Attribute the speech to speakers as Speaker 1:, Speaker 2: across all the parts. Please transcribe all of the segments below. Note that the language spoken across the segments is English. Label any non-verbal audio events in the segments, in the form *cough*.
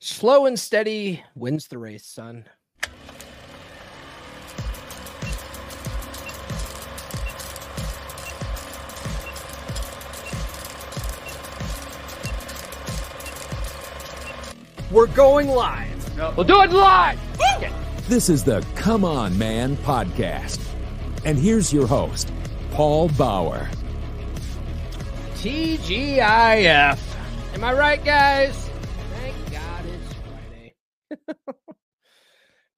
Speaker 1: Slow and steady wins the race, son. We're going live. We'll do it live.
Speaker 2: This is the Come On Man podcast. And here's your host, Paul Bauer.
Speaker 1: TGIF. Am I right, guys?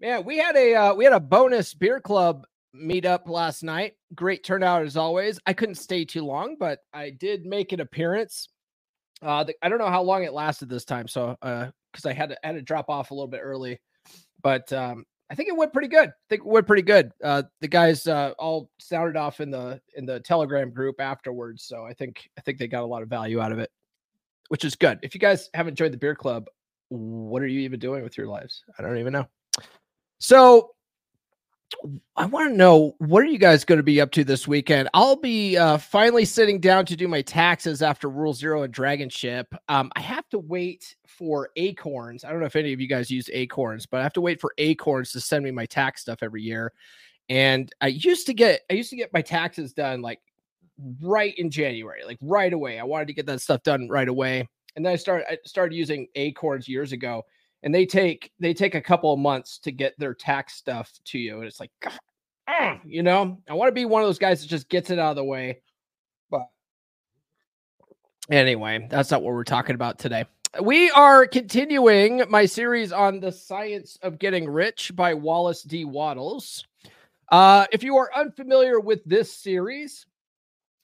Speaker 1: Man, we had a uh, we had a bonus beer club meetup last night. Great turnout as always. I couldn't stay too long, but I did make an appearance. Uh, the, I don't know how long it lasted this time, so uh, because I had to had to drop off a little bit early, but um, I think it went pretty good. I think it went pretty good. Uh, the guys uh, all sounded off in the in the Telegram group afterwards, so I think I think they got a lot of value out of it, which is good. If you guys haven't joined the beer club, what are you even doing with your lives? I don't even know. So I want to know what are you guys going to be up to this weekend? I'll be uh, finally sitting down to do my taxes after Rule Zero and Dragon Ship. Um, I have to wait for Acorns. I don't know if any of you guys use Acorns, but I have to wait for Acorns to send me my tax stuff every year. And I used to get I used to get my taxes done like right in January, like right away. I wanted to get that stuff done right away. And then I started I started using Acorns years ago and they take they take a couple of months to get their tax stuff to you and it's like *clears throat* you know i want to be one of those guys that just gets it out of the way. But anyway that's not what we're talking about today. We are continuing my series on the science of getting rich by wallace d. Wattles. uh, if you are unfamiliar with this series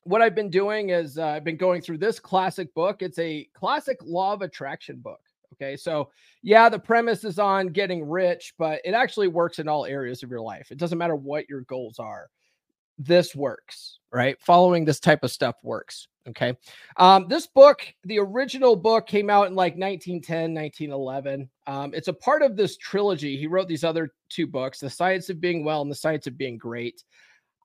Speaker 1: what i've been doing is uh, i've been going through this classic book it's a classic law of attraction book Okay. So, yeah, the premise is on getting rich, but it actually works in all areas of your life. It doesn't matter what your goals are. This works, right? Following this type of stuff works. Okay. Um, this book, the original book came out in like 1910, 1911. Um, it's a part of this trilogy. He wrote these other two books, The Science of Being Well and The Science of Being Great.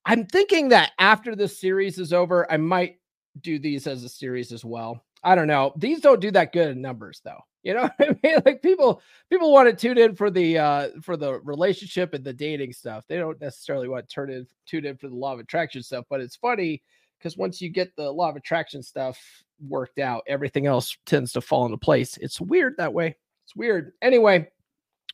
Speaker 1: I'm thinking that after this series is over, I might do these as a series as well. I don't know. These don't do that good in numbers though. You know *laughs* I mean? Like people people want to tune in for the uh for the relationship and the dating stuff. They don't necessarily want to turn in tune in for the law of attraction stuff, but it's funny because once you get the law of attraction stuff worked out, everything else tends to fall into place. It's weird that way. It's weird. Anyway,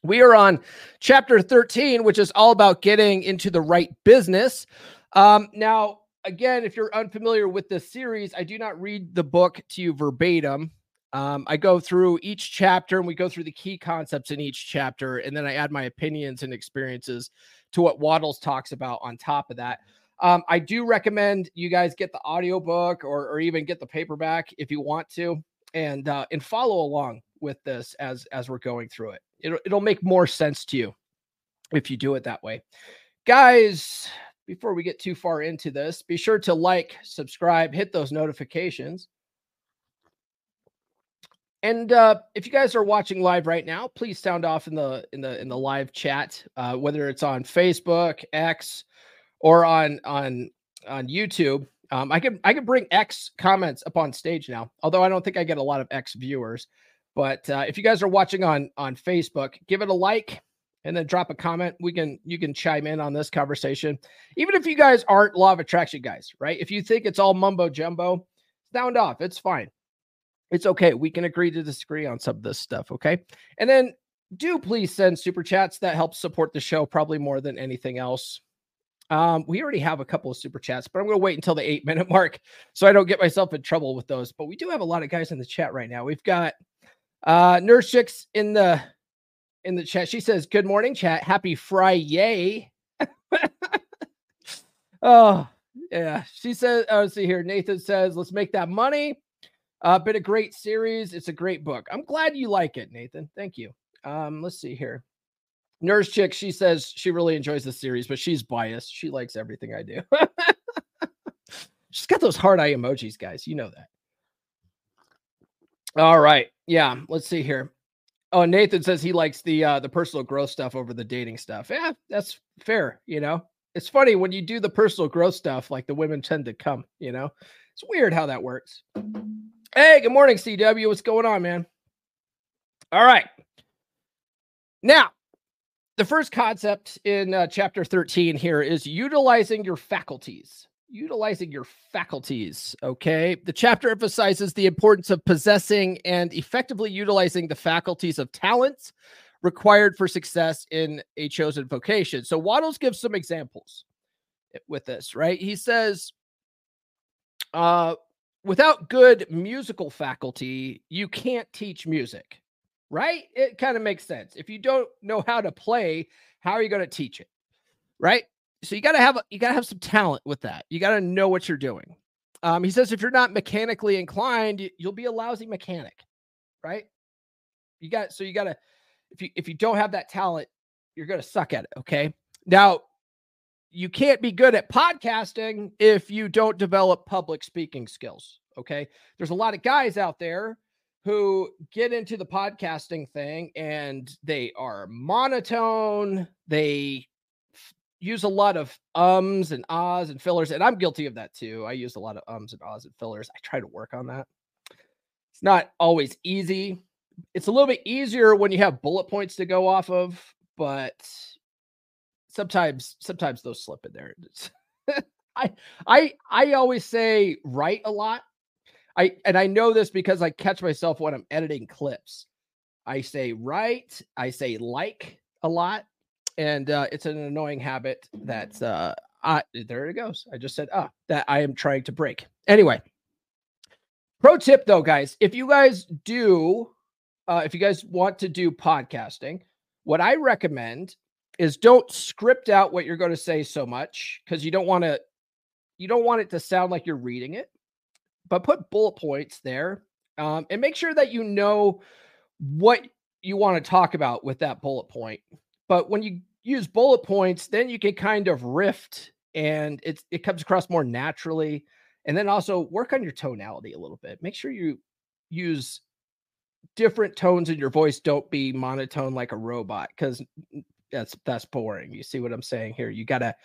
Speaker 1: we are on chapter 13, which is all about getting into the right business. Um, now, again, if you're unfamiliar with this series, I do not read the book to you verbatim. Um, I go through each chapter and we go through the key concepts in each chapter, and then I add my opinions and experiences to what Wattles talks about on top of that. Um, I do recommend you guys get the audiobook or, or even get the paperback if you want to, and uh, and follow along with this as as we're going through it. It'll it'll make more sense to you if you do it that way, guys. Before we get too far into this, be sure to like, subscribe, hit those notifications. And uh, if you guys are watching live right now, please sound off in the in the in the live chat, uh, whether it's on Facebook, X, or on on on YouTube. Um, I can I can bring X comments up on stage now, although I don't think I get a lot of X viewers. But uh, if you guys are watching on on Facebook, give it a like and then drop a comment. We can you can chime in on this conversation, even if you guys aren't law of attraction guys, right? If you think it's all mumbo jumbo, sound off. It's fine it's okay. We can agree to disagree on some of this stuff. Okay. And then do please send super chats. That helps support the show probably more than anything else. Um, we already have a couple of super chats, but I'm going to wait until the eight minute *laughs* mark so I don't get myself in trouble with those. But we do have a lot of guys in the chat right now. We've got uh, Nurse Chicks in the in the chat. She says, "Good morning, chat. Happy Friday." *laughs* oh yeah, she says. Oh, see here. Nathan says, "Let's make that money." Uh, been a great series. It's a great book. I'm glad you like it, Nathan. Thank you. Um, let's see here. Nurse Chick, she says she really enjoys the series, but she's biased. She likes everything I do. *laughs* she's got those hard eye emojis, guys. You know that. All right. Yeah. Let's see here. Oh, Nathan says he likes the uh the personal growth stuff over the dating stuff. Yeah, that's fair, you know. It's funny when you do the personal growth stuff, like the women tend to come, you know. It's weird how that works. Hey, good morning, CW. What's going on, man? All right. Now, the first concept in uh, chapter 13 here is utilizing your faculties. Utilizing your faculties. Okay. The chapter emphasizes the importance of possessing and effectively utilizing the faculties of talents required for success in a chosen vocation. So, Wattles gives some examples with this, right? He says, uh, without good musical faculty, you can't teach music right? It kind of makes sense. If you don't know how to play, how are you going to teach it? Right? So you got to have you got to have some talent with that. You got to know what you're doing. Um, he says if you're not mechanically inclined, you'll be a lousy mechanic, right? You got so you got to if you if you don't have that talent, you're going to suck at it, okay? Now, you can't be good at podcasting if you don't develop public speaking skills, okay? There's a lot of guys out there who get into the podcasting thing and they are monotone. They use a lot of ums and ahs and fillers. And I'm guilty of that too. I use a lot of ums and ahs and fillers. I try to work on that. It's not always easy. It's a little bit easier when you have bullet points to go off of, but sometimes sometimes those slip in there. *laughs* I I I always say write a lot I and I know this because I catch myself when I'm editing clips. I say right, I say like a lot, and uh, it's an annoying habit that uh, I there it goes. I just said ah that I am trying to break. Anyway, pro tip though, guys, if you guys do, uh, if you guys want to do podcasting, what I recommend is don't script out what you're going to say so much because you don't want to you don't want it to sound like you're reading it but put bullet points there um, and make sure that you know what you want to talk about with that bullet point. But when you use bullet points, then you can kind of rift and it's it comes across more naturally. And then also work on your tonality a little bit. Make sure you use different tones in your voice. Don't be monotone like a robot because that's that's boring. You see what I'm saying here? You gotta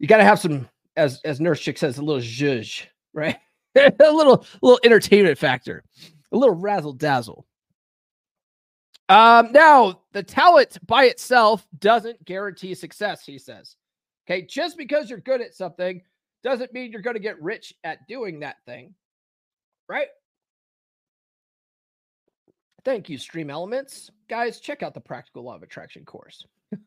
Speaker 1: you gotta have some as as Nurse Chick says, a little zhuzh, right? *laughs* a little little entertainment factor, a little razzle dazzle. Um, now the talent by itself doesn't guarantee success, he says. Okay, just because you're good at something doesn't mean you're going to get rich at doing that thing, right? Thank you, Stream Elements. Guys, check out the Practical Law of Attraction course. *laughs*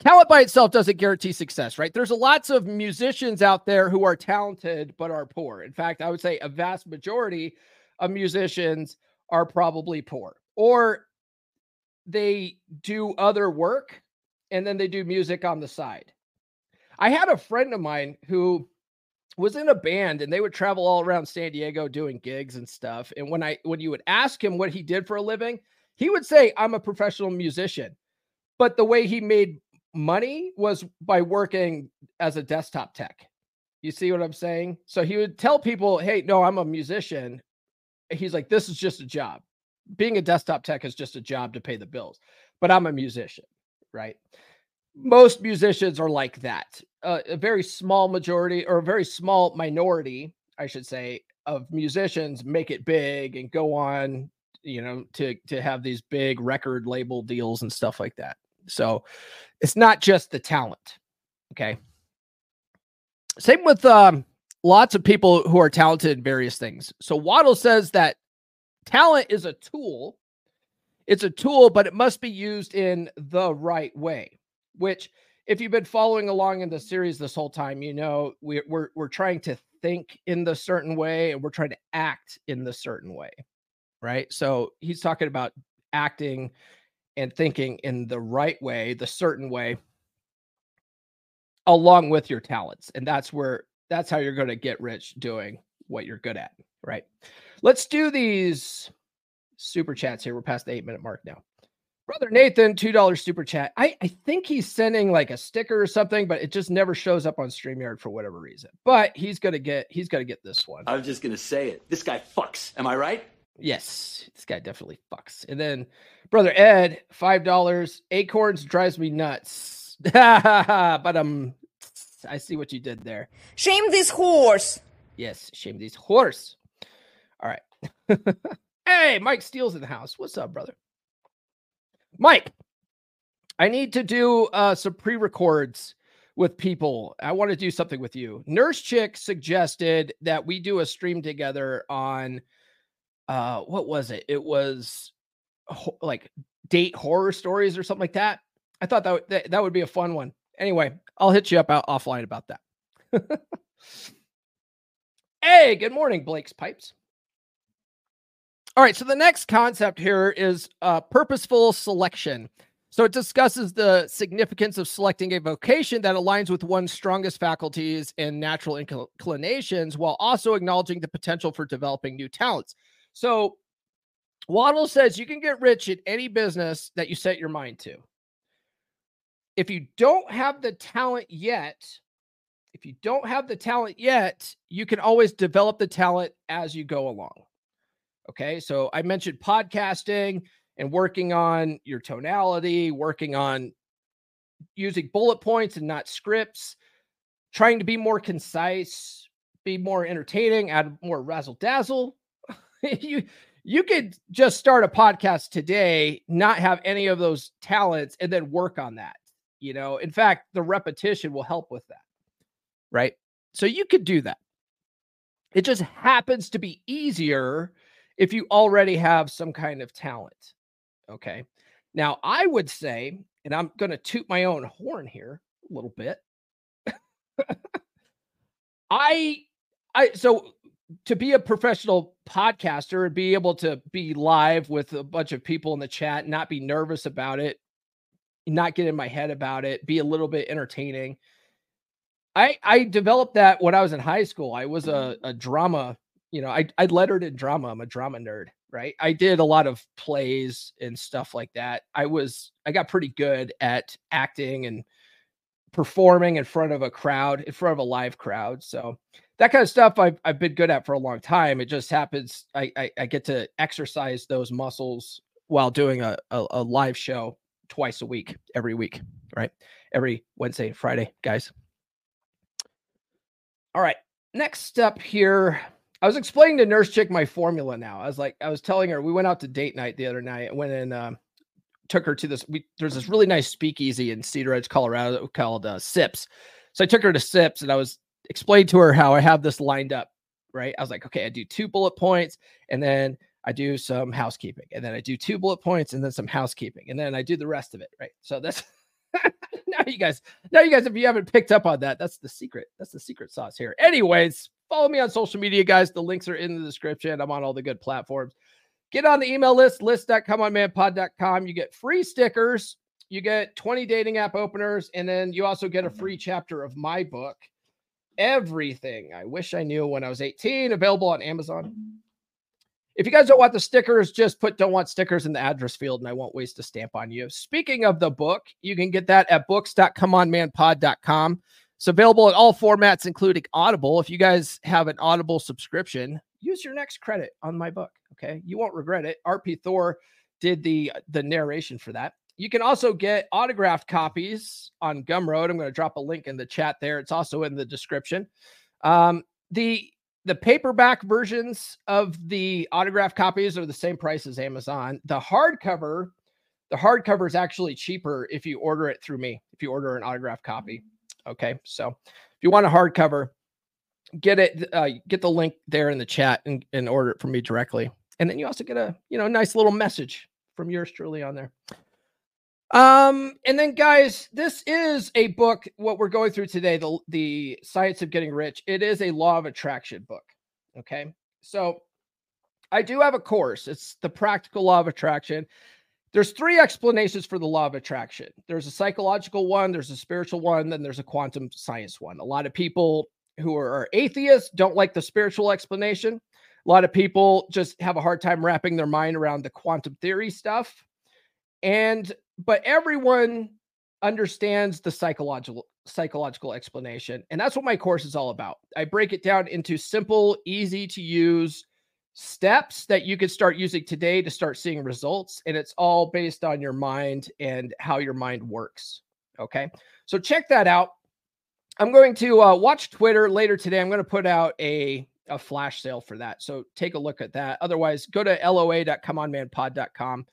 Speaker 1: talent by itself doesn't guarantee success, right? There's lots of musicians out there who are talented but are poor. In fact, I would say a vast majority of musicians are probably poor or they do other work and then they do music on the side. I had a friend of mine who was in a band and they would travel all around San Diego doing gigs and stuff. And when I when you would ask him what he did for a living, he would say, "I'm a professional musician." But the way he made money was by working as a desktop tech. You see what I'm saying? So he would tell people, "Hey, no, I'm a musician." He's like, "This is just a job. Being a desktop tech is just a job to pay the bills, but I'm a musician, right?" Most musicians are like that. Uh, a very small majority or a very small minority, I should say, of musicians make it big and go on, you know, to to have these big record label deals and stuff like that. So it's not just the talent. Okay. Same with um, lots of people who are talented in various things. So Wattle says that Talent is a tool. It's a tool, but it must be used in the right way, which if you've been following along in the series this whole time, you know we, we're we're trying to think in the certain way and we're trying to act in the certain way, right? So he's talking about acting and thinking in the right way, the certain way, along with your talents, and that's where that's how you're going to get rich doing what you're good at, right? Let's do these super chats here. We're past the eight minute mark now. Brother Nathan, $2 super chat. I, I think he's sending like a sticker or something, but it just never shows up on StreamYard for whatever reason. But he's gonna get he's gonna get this one.
Speaker 3: I was just gonna say it. This guy fucks. Am I right?
Speaker 1: Yes, this guy definitely fucks. And then brother Ed, five dollars. Acorns drives me nuts. *laughs* but um I see what you did there.
Speaker 4: Shame this horse.
Speaker 1: Yes, shame this horse. All right. *laughs* hey, Mike Steele's in the house. What's up, brother? Mike, I need to do uh, some pre records with people. I want to do something with you. Nurse Chick suggested that we do a stream together on uh, what was it? It was ho- like date horror stories or something like that. I thought that, w- that that would be a fun one. Anyway, I'll hit you up out offline about that. *laughs* hey, good morning, Blake's Pipes. All right, so the next concept here is uh, purposeful selection. So it discusses the significance of selecting a vocation that aligns with one's strongest faculties and natural inclinations while also acknowledging the potential for developing new talents. So Wattle says you can get rich in any business that you set your mind to. If you don't have the talent yet, if you don't have the talent yet, you can always develop the talent as you go along. Okay. So I mentioned podcasting and working on your tonality, working on using bullet points and not scripts, trying to be more concise, be more entertaining, add more razzle dazzle. *laughs* you you could just start a podcast today, not have any of those talents, and then work on that. You know, in fact, the repetition will help with that. Right. So you could do that. It just happens to be easier if you already have some kind of talent. Okay. Now, I would say, and I'm going to toot my own horn here a little bit. I, I, so to be a professional podcaster and be able to be live with a bunch of people in the chat, not be nervous about it, not get in my head about it, be a little bit entertaining. I I developed that when I was in high school. I was mm-hmm. a, a drama, you know, I I lettered in drama. I'm a drama nerd, right? I did a lot of plays and stuff like that. I was I got pretty good at acting and performing in front of a crowd, in front of a live crowd. So that kind of stuff I've, I've been good at for a long time. It just happens I, I, I get to exercise those muscles while doing a, a, a live show twice a week, every week, right? Every Wednesday, Friday, guys. All right. Next up here, I was explaining to Nurse Chick my formula now. I was like, I was telling her we went out to date night the other night. went and uh, took her to this. We there's this really nice speakeasy in Cedar Edge, Colorado called uh, Sips. So I took her to Sips and I was explaining to her how I have this lined up. Right. I was like, okay, I do two bullet points and then I do some housekeeping and then I do two bullet points and then some housekeeping and then I do the rest of it. Right. So that's *laughs* now you guys, now you guys, if you haven't picked up on that, that's the secret. That's the secret sauce here. Anyways, follow me on social media, guys. The links are in the description. I'm on all the good platforms. Get on the email list, list.comeonmanpod.com. You get free stickers, you get 20 dating app openers, and then you also get a free mm-hmm. chapter of my book, Everything I Wish I Knew When I Was 18, available on Amazon. If you guys don't want the stickers, just put don't want stickers in the address field and I won't waste a stamp on you. Speaking of the book, you can get that at books.comeonmanpod.com. It's available in all formats, including Audible. If you guys have an Audible subscription, use your next credit on my book. Okay. You won't regret it. RP Thor did the the narration for that. You can also get autographed copies on Gumroad. I'm going to drop a link in the chat there. It's also in the description. Um, the the paperback versions of the autograph copies are the same price as Amazon. The hardcover, the hardcover is actually cheaper if you order it through me. If you order an autograph copy, okay. So if you want a hardcover, get it. Uh, get the link there in the chat and, and order it from me directly. And then you also get a, you know, nice little message from yours truly on there. Um, and then guys, this is a book, what we're going through today, the the science of getting rich. It is a law of attraction book. Okay. So I do have a course. It's the practical law of attraction. There's three explanations for the law of attraction. There's a psychological one, there's a spiritual one, then there's a quantum science one. A lot of people who are atheists don't like the spiritual explanation. A lot of people just have a hard time wrapping their mind around the quantum theory stuff. And but everyone understands the psychological psychological explanation and that's what my course is all about. I break it down into simple easy to use steps that you could start using today to start seeing results and it's all based on your mind and how your mind works okay? So check that out. I'm going to uh, watch twitter later today. I'm going to put out a a flash sale for that so take a look at that. Otherwise go to loa.comeonmanpod.com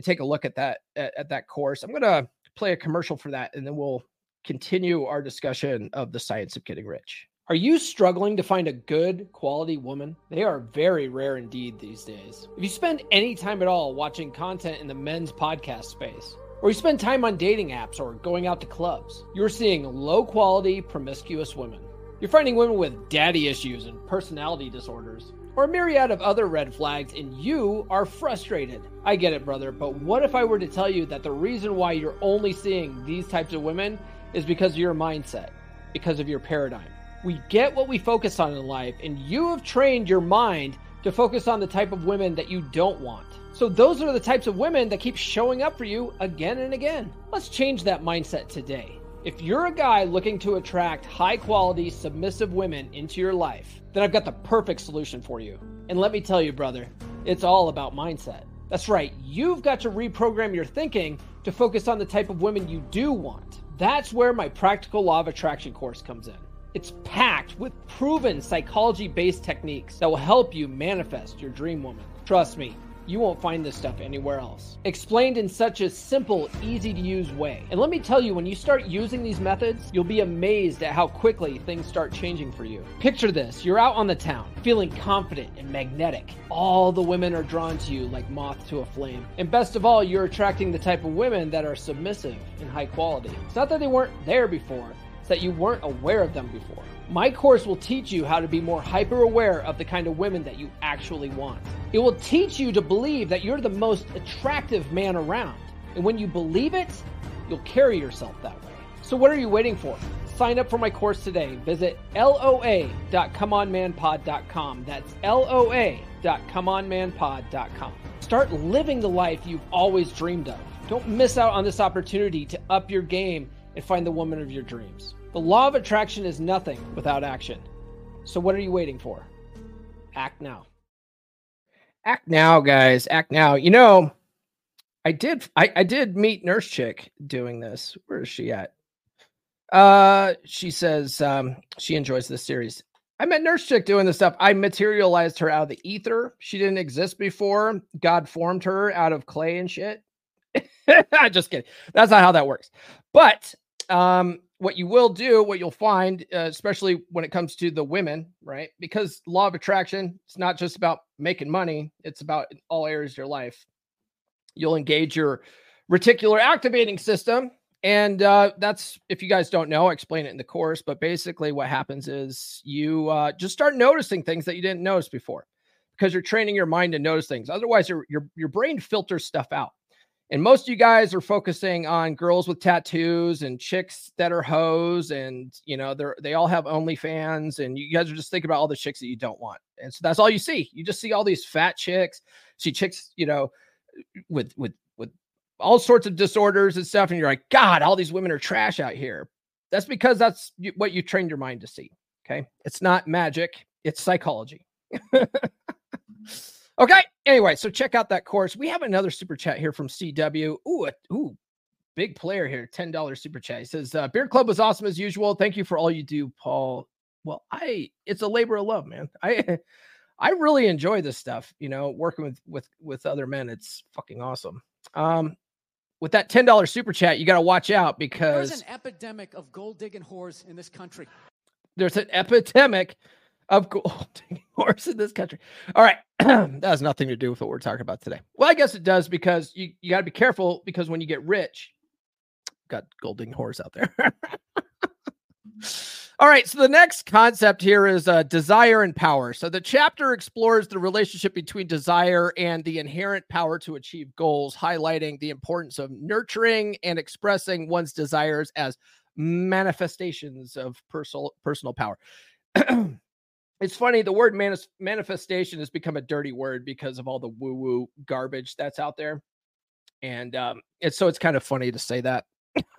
Speaker 1: and take a look at that at, at that course. I'm going to play a commercial for that, and then we'll continue our discussion of the science of getting rich. Are you struggling to find a good quality woman? They are very rare indeed these days. If you spend any time at all watching content in the men's podcast space, or you spend time on dating apps or going out to clubs, you're seeing low quality, promiscuous women. You're finding women with daddy issues and personality disorders or a myriad of other red flags, and you are frustrated. I get it, brother, but what if I were to tell you that the reason why you're only seeing these types of women is because of your mindset, because of your paradigm? We get what we focus on in life, and you have trained your mind to focus on the type of women that you don't want. So, those are the types of women that keep showing up for you again and again. Let's change that mindset today. If you're a guy looking to attract high quality, submissive women into your life, then I've got the perfect solution for you. And let me tell you, brother, it's all about mindset. That's right, you've got to reprogram your thinking to focus on the type of women you do want. That's where my practical law of attraction course comes in. It's packed with proven psychology based techniques that will help you manifest your dream woman. Trust me, you won't find this stuff anywhere else. Explained in such a simple, easy to use way. And let me tell you, when you start using these methods, you'll be amazed at how quickly things start changing for you. Picture this you're out on the town, feeling confident and magnetic. All the women are drawn to you like moth to a flame. And best of all, you're attracting the type of women that are submissive and high quality. It's not that they weren't there before, that you weren't aware of them before. My course will teach you how to be more hyper aware of the kind of women that you actually want. It will teach you to believe that you're the most attractive man around. And when you believe it, you'll carry yourself that way. So, what are you waiting for? Sign up for my course today. Visit loa.comeonmanpod.com. That's loa.comeonmanpod.com. Start living the life you've always dreamed of. Don't miss out on this opportunity to up your game and find the woman of your dreams. The law of attraction is nothing without action. So what are you waiting for? Act now. Act now, guys. Act now. You know, I did I, I did meet Nurse Chick doing this. Where is she at? Uh she says um she enjoys this series. I met Nurse Chick doing this stuff. I materialized her out of the ether. She didn't exist before. God formed her out of clay and shit. *laughs* Just kidding. That's not how that works. But um what you will do, what you'll find, uh, especially when it comes to the women, right? Because law of attraction, it's not just about making money, it's about all areas of your life. You'll engage your reticular activating system. And uh, that's, if you guys don't know, I explain it in the course. But basically, what happens is you uh, just start noticing things that you didn't notice before because you're training your mind to notice things. Otherwise, your, your, your brain filters stuff out. And most of you guys are focusing on girls with tattoos and chicks that are hoes, and you know they're they all have OnlyFans, and you guys are just thinking about all the chicks that you don't want, and so that's all you see. You just see all these fat chicks, see chicks, you know, with with with all sorts of disorders and stuff, and you're like, God, all these women are trash out here. That's because that's what you trained your mind to see. Okay, it's not magic; it's psychology. *laughs* Okay. Anyway, so check out that course. We have another super chat here from CW. Ooh, a, ooh, big player here. Ten dollars super chat. He says, uh, "Beard Club was awesome as usual. Thank you for all you do, Paul." Well, I it's a labor of love, man. I *laughs* I really enjoy this stuff. You know, working with with with other men. It's fucking awesome. Um, with that ten dollars super chat, you got to watch out because
Speaker 5: there's an epidemic of gold digging whores in this country.
Speaker 1: There's an epidemic of golding *laughs* horse in this country. All right. *clears throat* that has nothing to do with what we're talking about today. Well, I guess it does because you, you got to be careful because when you get rich, got golding horse out there. *laughs* All right, so the next concept here is uh, desire and power. So the chapter explores the relationship between desire and the inherent power to achieve goals, highlighting the importance of nurturing and expressing one's desires as manifestations of personal personal power. *clears throat* it's funny the word manis- manifestation has become a dirty word because of all the woo woo garbage that's out there, and um, it's so it's kind of funny to say that. *laughs*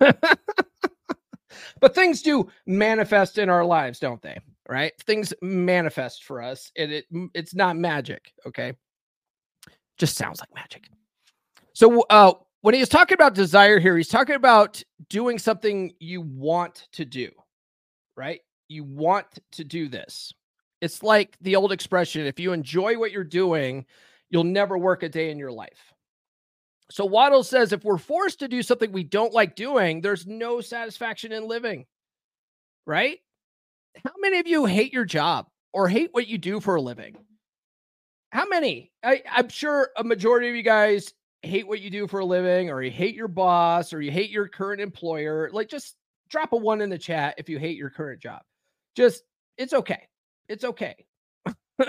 Speaker 1: but things do manifest in our lives, don't they? Right? Things manifest for us, and it it's not magic. Okay, just sounds like magic. So, uh, when he's talking about desire here, he's talking about doing something you want to do, right? You want to do this. It's like the old expression if you enjoy what you're doing, you'll never work a day in your life. So Wattle says if we're forced to do something we don't like doing, there's no satisfaction in living. Right? How many of you hate your job or hate what you do for a living? How many? I, I'm sure a majority of you guys hate what you do for a living, or you hate your boss, or you hate your current employer. Like, just drop a one in the chat if you hate your current job. Just, it's okay. It's okay. *laughs*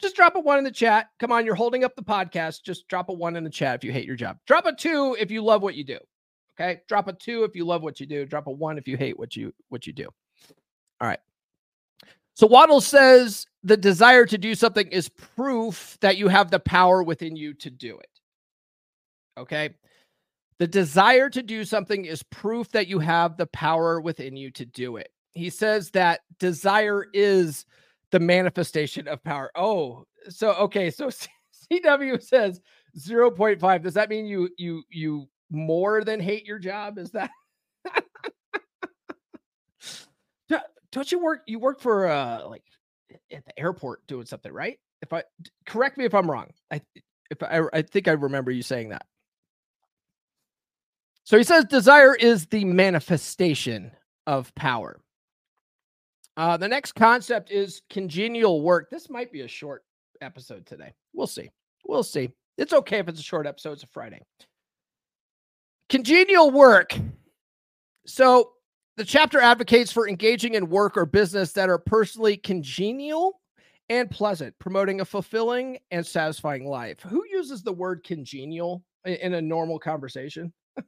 Speaker 1: just drop a one in the chat. Come on, you're holding up the podcast. Just drop a one in the chat if you hate your job. Drop a two if you love what you do. Okay. Drop a two if you love what you do. Drop a one if you hate what you what you do. All right. So Wattle says the desire to do something is proof that you have the power within you to do it. Okay. The desire to do something is proof that you have the power within you to do it. He says that desire is the manifestation of power. Oh, so okay, so *laughs* CW says 0.5. Does that mean you you you more than hate your job? Is that *laughs* don't you work you work for uh like at the airport doing something, right? If I correct me if I'm wrong. I if I I think I remember you saying that. So he says desire is the manifestation of power. Uh, the next concept is congenial work. This might be a short episode today. We'll see. We'll see. It's okay if it's a short episode. It's a Friday. Congenial work. So the chapter advocates for engaging in work or business that are personally congenial and pleasant, promoting a fulfilling and satisfying life. Who uses the word congenial in a normal conversation? *laughs*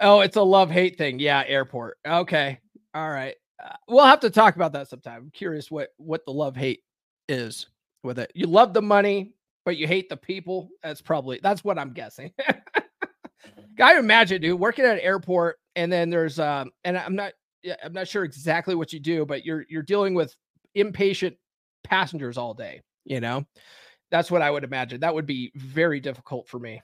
Speaker 1: oh, it's a love hate thing. Yeah, airport. Okay. All right. Uh, we'll have to talk about that sometime. I'm curious what what the love hate is with it. You love the money, but you hate the people. That's probably that's what I'm guessing. *laughs* I imagine, dude, working at an airport, and then there's um, and I'm not I'm not sure exactly what you do, but you're you're dealing with impatient passengers all day. You know, that's what I would imagine. That would be very difficult for me.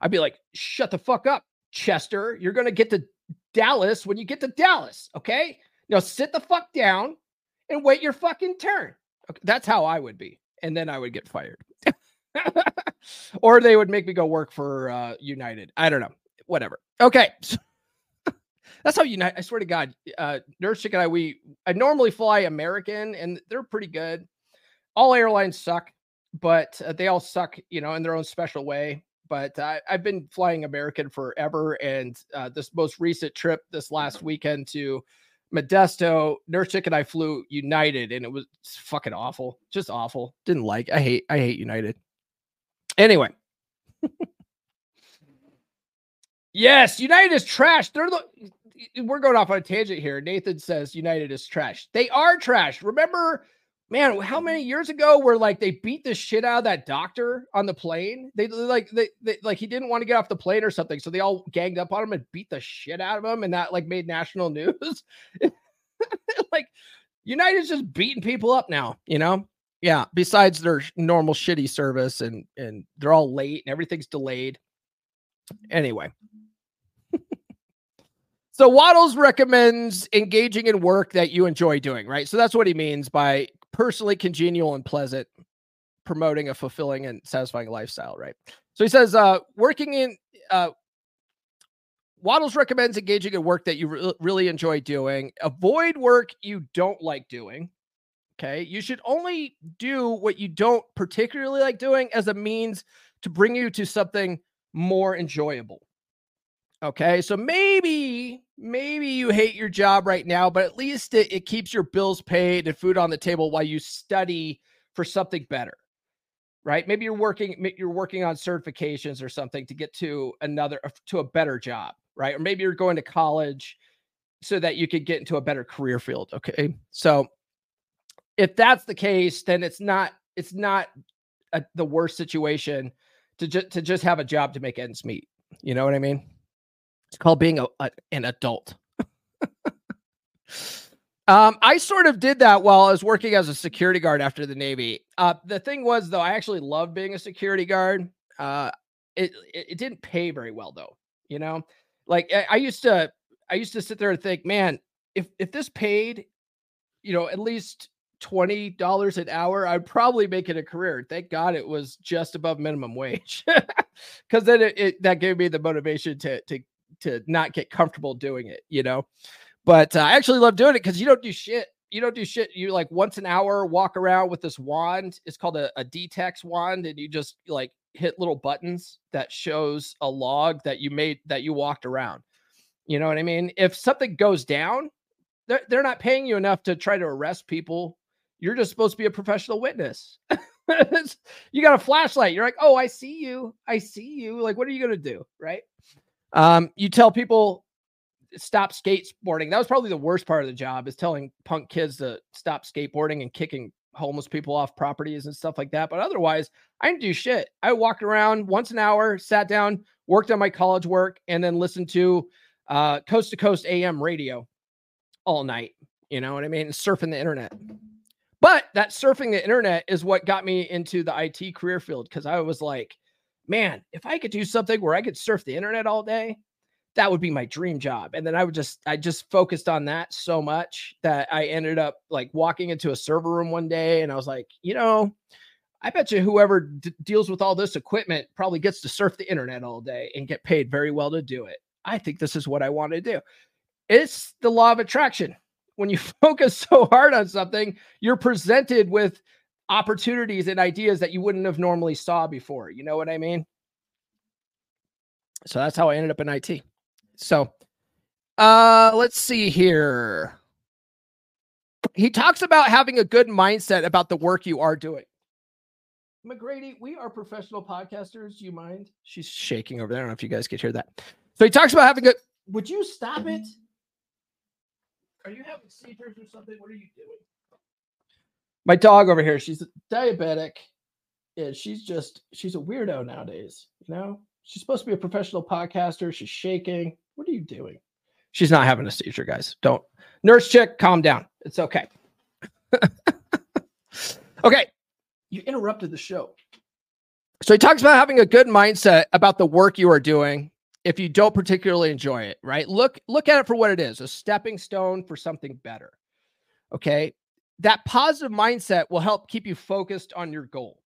Speaker 1: I'd be like, shut the fuck up, Chester. You're gonna get to Dallas when you get to Dallas. Okay. Now sit the fuck down and wait your fucking turn. Okay, that's how I would be. And then I would get fired. *laughs* or they would make me go work for uh, United. I don't know. Whatever. Okay. *laughs* that's how United. I swear to God, uh, Nurse Chick and I, we I normally fly American, and they're pretty good. All airlines suck, but uh, they all suck, you know, in their own special way but I, have been flying American forever. And uh, this most recent trip this last weekend to Modesto, Nurse Chick and I flew United, and it was fucking awful, just awful. Didn't like. I hate. I hate United. Anyway. yes, United is trash. They're the. We're going off on a tangent here. Nathan says United is trash. They are trash. Remember man, how many years ago where like they beat the shit out of that doctor on the plane? They like they, they like he didn't want to get off the plane or something, so they all ganged up on him and beat the shit out of him, and that like made national *laughs* news. *laughs* like United's just beating people up now, you know? Yeah, besides their normal shitty service and and they're all late and everything's delayed. Anyway. *laughs* So Wattles recommends engaging in work that you enjoy doing, right? So that's what he means by personally congenial and pleasant, promoting a fulfilling and satisfying lifestyle, right? So he says, uh, working in uh, Wattles recommends engaging in work that you re- really enjoy doing. Avoid work you don't like doing. Okay. You should only do what you don't particularly like doing as a means to bring you to something more enjoyable. Okay. So maybe, maybe you hate your job right now, but at least it, it keeps your bills paid and food on the table while you study for something better. Right? Maybe you're working you're working on certifications or something to get to another uh, to a better job, right? Or maybe you're going to college so that you could get into a better career field, okay? So if that's the case, then it's not it's not a, the worst situation to just to just have a job to make ends meet. You know what I mean? It's called being a, a an adult. um, I sort of did that while I was working as a security guard after the Navy. Uh, the thing was though, I actually loved being a security guard. Uh, it, it, it didn't pay very well though. You know, like I, I used to I used to sit there and think, man, if if this paid, you know, at least twenty dollars an hour, I'd probably make it a career. Thank God it was just above minimum wage, *laughs* because then it, it, that gave me the motivation to to to not get comfortable doing it, you know. But uh, I actually love doing it because you don't do shit. You don't do shit. You like once an hour walk around with this wand. It's called a, a Detex wand, and you just like hit little buttons that shows a log that you made that you walked around. You know what I mean? If something goes down, they're, they're not paying you enough to try to arrest people you're just supposed to be a professional witness. *laughs* you got a flashlight. You're like, oh, I see you. I see you. Like, what are you gonna do? Right. Um, you tell people stop skateboarding. That was probably the worst part of the job is telling punk kids to stop skateboarding and kicking homeless people off properties and stuff like that. But otherwise, I didn't do shit. I walked around once an hour, sat down, worked on my college work, and then listened to uh, coast to coast AM radio all night. You know what I mean? Surfing the internet. But that surfing the internet is what got me into the IT career field because I was like, man, if I could do something where I could surf the internet all day, that would be my dream job. And then I would just, I just focused on that so much that I ended up like walking into a server room one day and I was like, you know, I bet you whoever d- deals with all this equipment probably gets to surf the internet all day and get paid very well to do it. I think this is what I want to do. It's the law of attraction when you *laughs* focus so hard on something, you're presented with opportunities and ideas that you wouldn't have normally saw before. You know what I mean? So that's how I ended up in IT. So uh let's see here. He talks about having a good mindset about the work you are doing. McGrady, we are professional podcasters. Do you mind? She's shaking over there. I don't know if you guys could hear that. So he talks about having a would you stop it? Are you having seizures or something? What are you doing? My dog over here, she's diabetic. And she's just she's a weirdo nowadays. You know, she's supposed to be a professional podcaster. She's shaking. What are you doing? She's not having a seizure, guys. Don't nurse chick, calm down. It's okay. *laughs* okay, you interrupted the show. So he talks about having a good mindset about the work you are doing if you don't particularly enjoy it, right? Look look at it for what it is, a stepping stone for something better. Okay? That positive mindset will help keep you focused on your goal.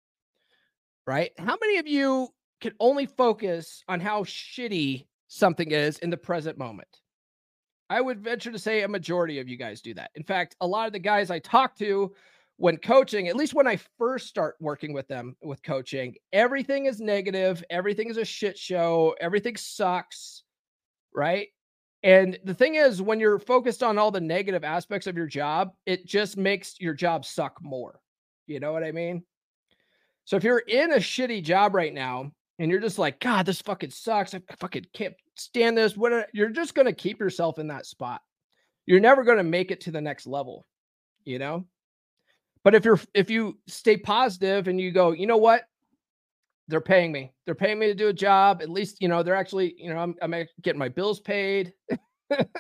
Speaker 1: Right? How many of you can only focus on how shitty something is in the present moment? I would venture to say a majority of you guys do that. In fact, a lot of the guys I talk to when coaching, at least when I first start working with them with coaching, everything is negative, everything is a shit show, everything sucks, right? And the thing is, when you're focused on all the negative aspects of your job, it just makes your job suck more. You know what I mean? So if you're in a shitty job right now and you're just like, God, this fucking sucks. I fucking can't stand this. What you're just to keep yourself in that spot. You're never to make it to the next level, you know? But if you're if you stay positive and you go, you know what? They're paying me. They're paying me to do a job. At least, you know, they're actually, you know, I'm, I'm getting my bills paid.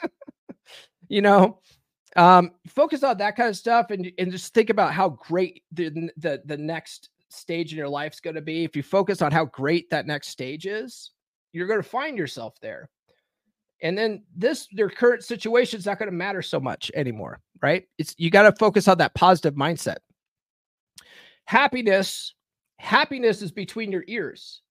Speaker 1: *laughs* you know, um, focus on that kind of stuff and, and just think about how great the, the, the next stage in your life is going to be. If you focus on how great that next stage is, you're going to find yourself there. And then this, their current situation is not going to matter so much anymore, right? It's you got to focus on that positive mindset. Happiness, happiness is between your ears,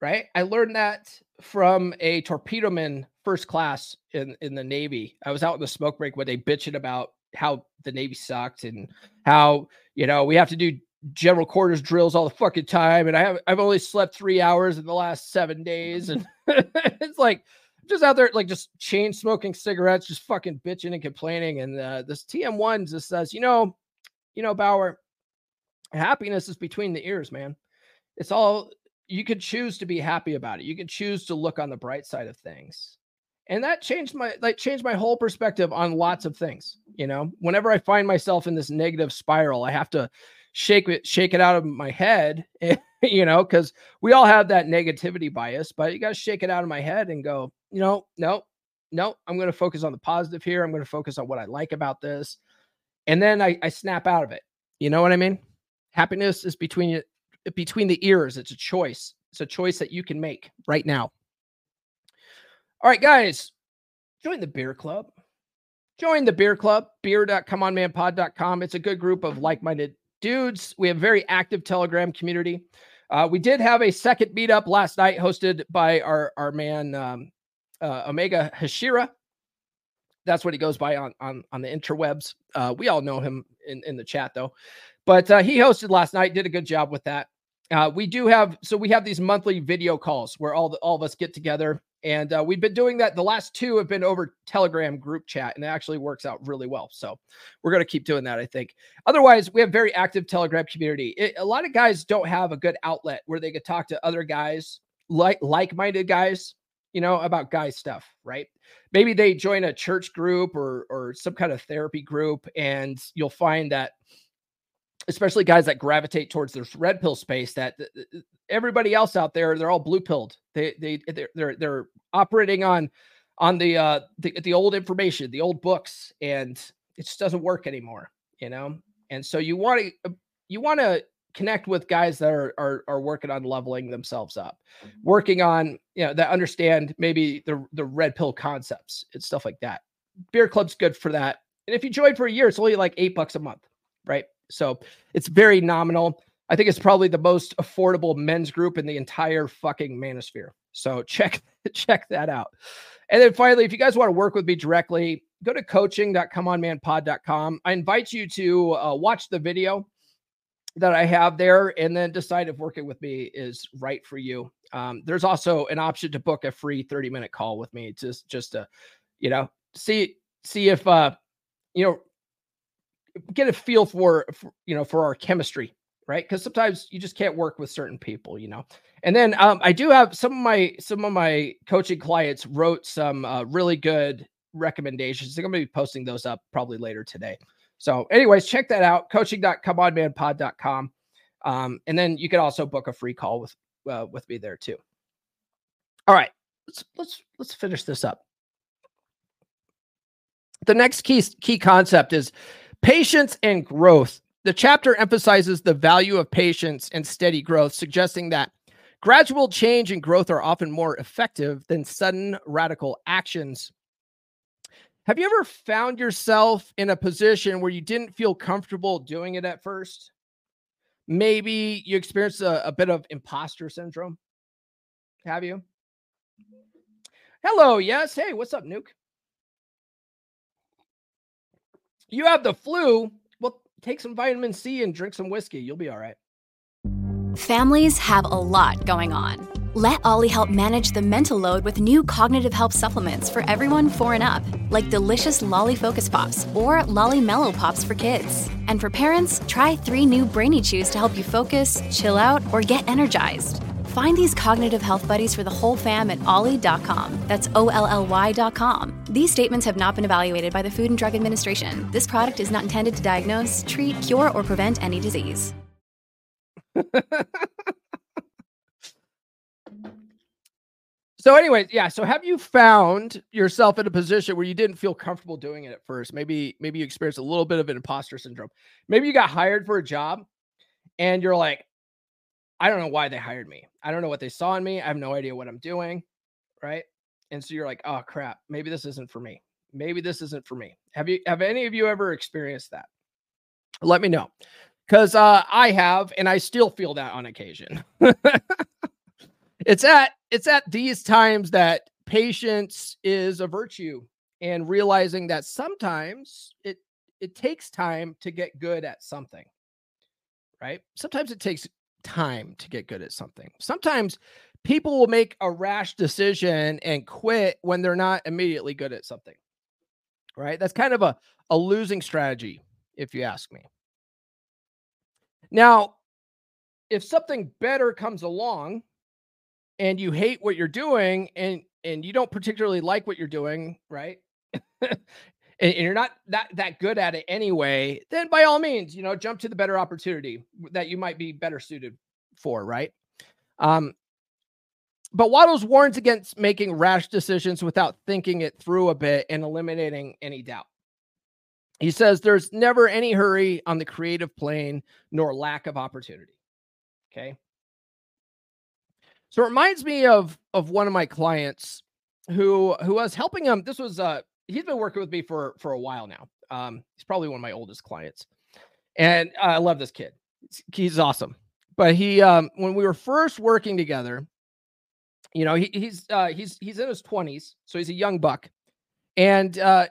Speaker 1: right? I learned that from a torpedo man first class in in the Navy. I was out in the smoke break when they bitching about how the Navy sucked and how you know we have to do general quarters drills all the fucking time, and I have I've only slept three hours in the last seven days, and *laughs* it's like just out there like just chain smoking cigarettes, just fucking bitching and complaining. And uh, this TM1 just says, you know, you know, Bauer, happiness is between the ears, man. It's all you could choose to be happy about it. You can choose to look on the bright side of things. And that changed my like changed my whole perspective on lots of things. You know, whenever I find myself in this negative spiral, I have to shake it shake it out of my head, *laughs* eh, you know, because we all have that negativity bias, but you got to shake it out of my head and go, you know, no, no, I'm going to focus on the positive here. I'm going to focus on what I like about this. And then I, I snap out of it. You know what I mean? Happiness is between you between the ears. It's a choice. It's a choice that you can make right now. All right, guys, join the beer club. Join the beer club, beer.comeonmanpod.com. It's a good group of like minded dudes. We have a very active Telegram community. Uh, we did have a second meetup last night hosted by our, our man, um, uh, Omega Hashira. That's what he goes by on, on, on the interwebs. Uh, we all know him in, in the chat, though. But uh, he hosted last night, did a good job with that. Uh, we do have so we have these monthly video calls where all the, all of us get together, and uh, we've been doing that. The last two have been over Telegram group chat, and it actually works out really well. So we're going to keep doing that, I think. Otherwise, we have very active Telegram community. It, a lot of guys don't have a good outlet where they could talk to other guys like like-minded guys, you know, about guy stuff, right? Maybe they join a church group or or some kind of therapy group, and you'll find that especially guys that gravitate towards this red pill space that everybody else out there they're all blue pilled. They they they're they're, operating on on the uh the, the old information the old books and it just doesn't work anymore you know? And so you want to uh, you want to connect with guys that are, are are working on leveling themselves up working on you know that understand maybe the the red pill concepts and stuff like that. Beer club's good for that. And if you join for a year it's only like eight bucks a month right so it's very nominal. I think it's probably the most affordable men's group in the entire fucking manosphere. So *laughs* check check that out. And then finally, if you guys want to work with me directly, go to coaching.comeonmanpod.com. I invite you to uh, watch the video that I have there and then decide if working with me is right for you. Um, there's also an option to book a free 30 minute call with me just just to, you know, see see if uh you know get a feel for, for you know for our chemistry right? Because sometimes you just can't work with certain people you know? And then um, i do have some of my some of my coaching clients wrote some uh, really good recommendations. I'm going to be posting those up probably later today. So anyways check that out coaching.comeonmanpod.com um, and then you can also book a free call with uh, with me there too. All right let's let's let's finish this up. The next key key concept is Patience and growth. The chapter emphasizes the value of patience and steady growth, suggesting that gradual change and growth are often more effective than sudden radical actions. Have you ever found yourself in a position where you didn't feel comfortable doing it at first? Maybe you experienced a, a bit of imposter syndrome. Have you? Hello, yes. Hey, what's up, Nuke? You have the flu. Well, take some vitamin C and drink some whiskey. You'll be all right.
Speaker 5: Families have a lot going on. Let OLLY help manage the mental load with new cognitive help supplements for everyone four and up, like delicious Lolly Focus Pops or Lolly Mellow Pops for kids. And for parents, try three new Brainy Chews to help you focus, chill out, or get energized. Find these cognitive health buddies for the whole fam at olly.com. That's O L L Y.com. These statements have not been evaluated by the Food and Drug Administration. This product is not intended to diagnose, treat, cure, or prevent any disease. *laughs*
Speaker 1: so, anyways, yeah. So, have you found yourself in a position where you didn't feel comfortable doing it at first? Maybe, maybe you experienced a little bit of an imposter syndrome. Maybe you got hired for a job and you're like, I don't know why they hired me. I don't know what they saw in me. I have no idea what I'm doing. Right. And so you're like, oh crap, maybe this isn't for me. Maybe this isn't for me. Have you have any of you ever experienced that? Let me know. Cause uh I have, and I still feel that on occasion. *laughs* it's at it's at these times that patience is a virtue and realizing that sometimes it it takes time to get good at something. Right? Sometimes it takes time to get good at something. Sometimes people will make a rash decision and quit when they're not immediately good at something. Right? That's kind of a, a losing strategy, if you ask me. Now, if something better comes along and you hate what you're doing and and you don't particularly like what you're doing, right? *laughs* and, you're not that that good at it anyway, then by all means, you know, jump to the better opportunity that you might be better suited for, right? Um, but Wattles warns against making rash decisions without thinking it through a bit and eliminating any doubt. He says there's never any hurry on the creative plane nor lack of opportunity. Okay. So it reminds me of of one of my clients who who was helping him. This was uh he's been working with me for for a while now. Um, he's probably one of my oldest clients, and uh, I love this kid. He's awesome. But he um when we were first working together, you know, he, he's uh he's he's in his 20s, so he's a young buck. And uh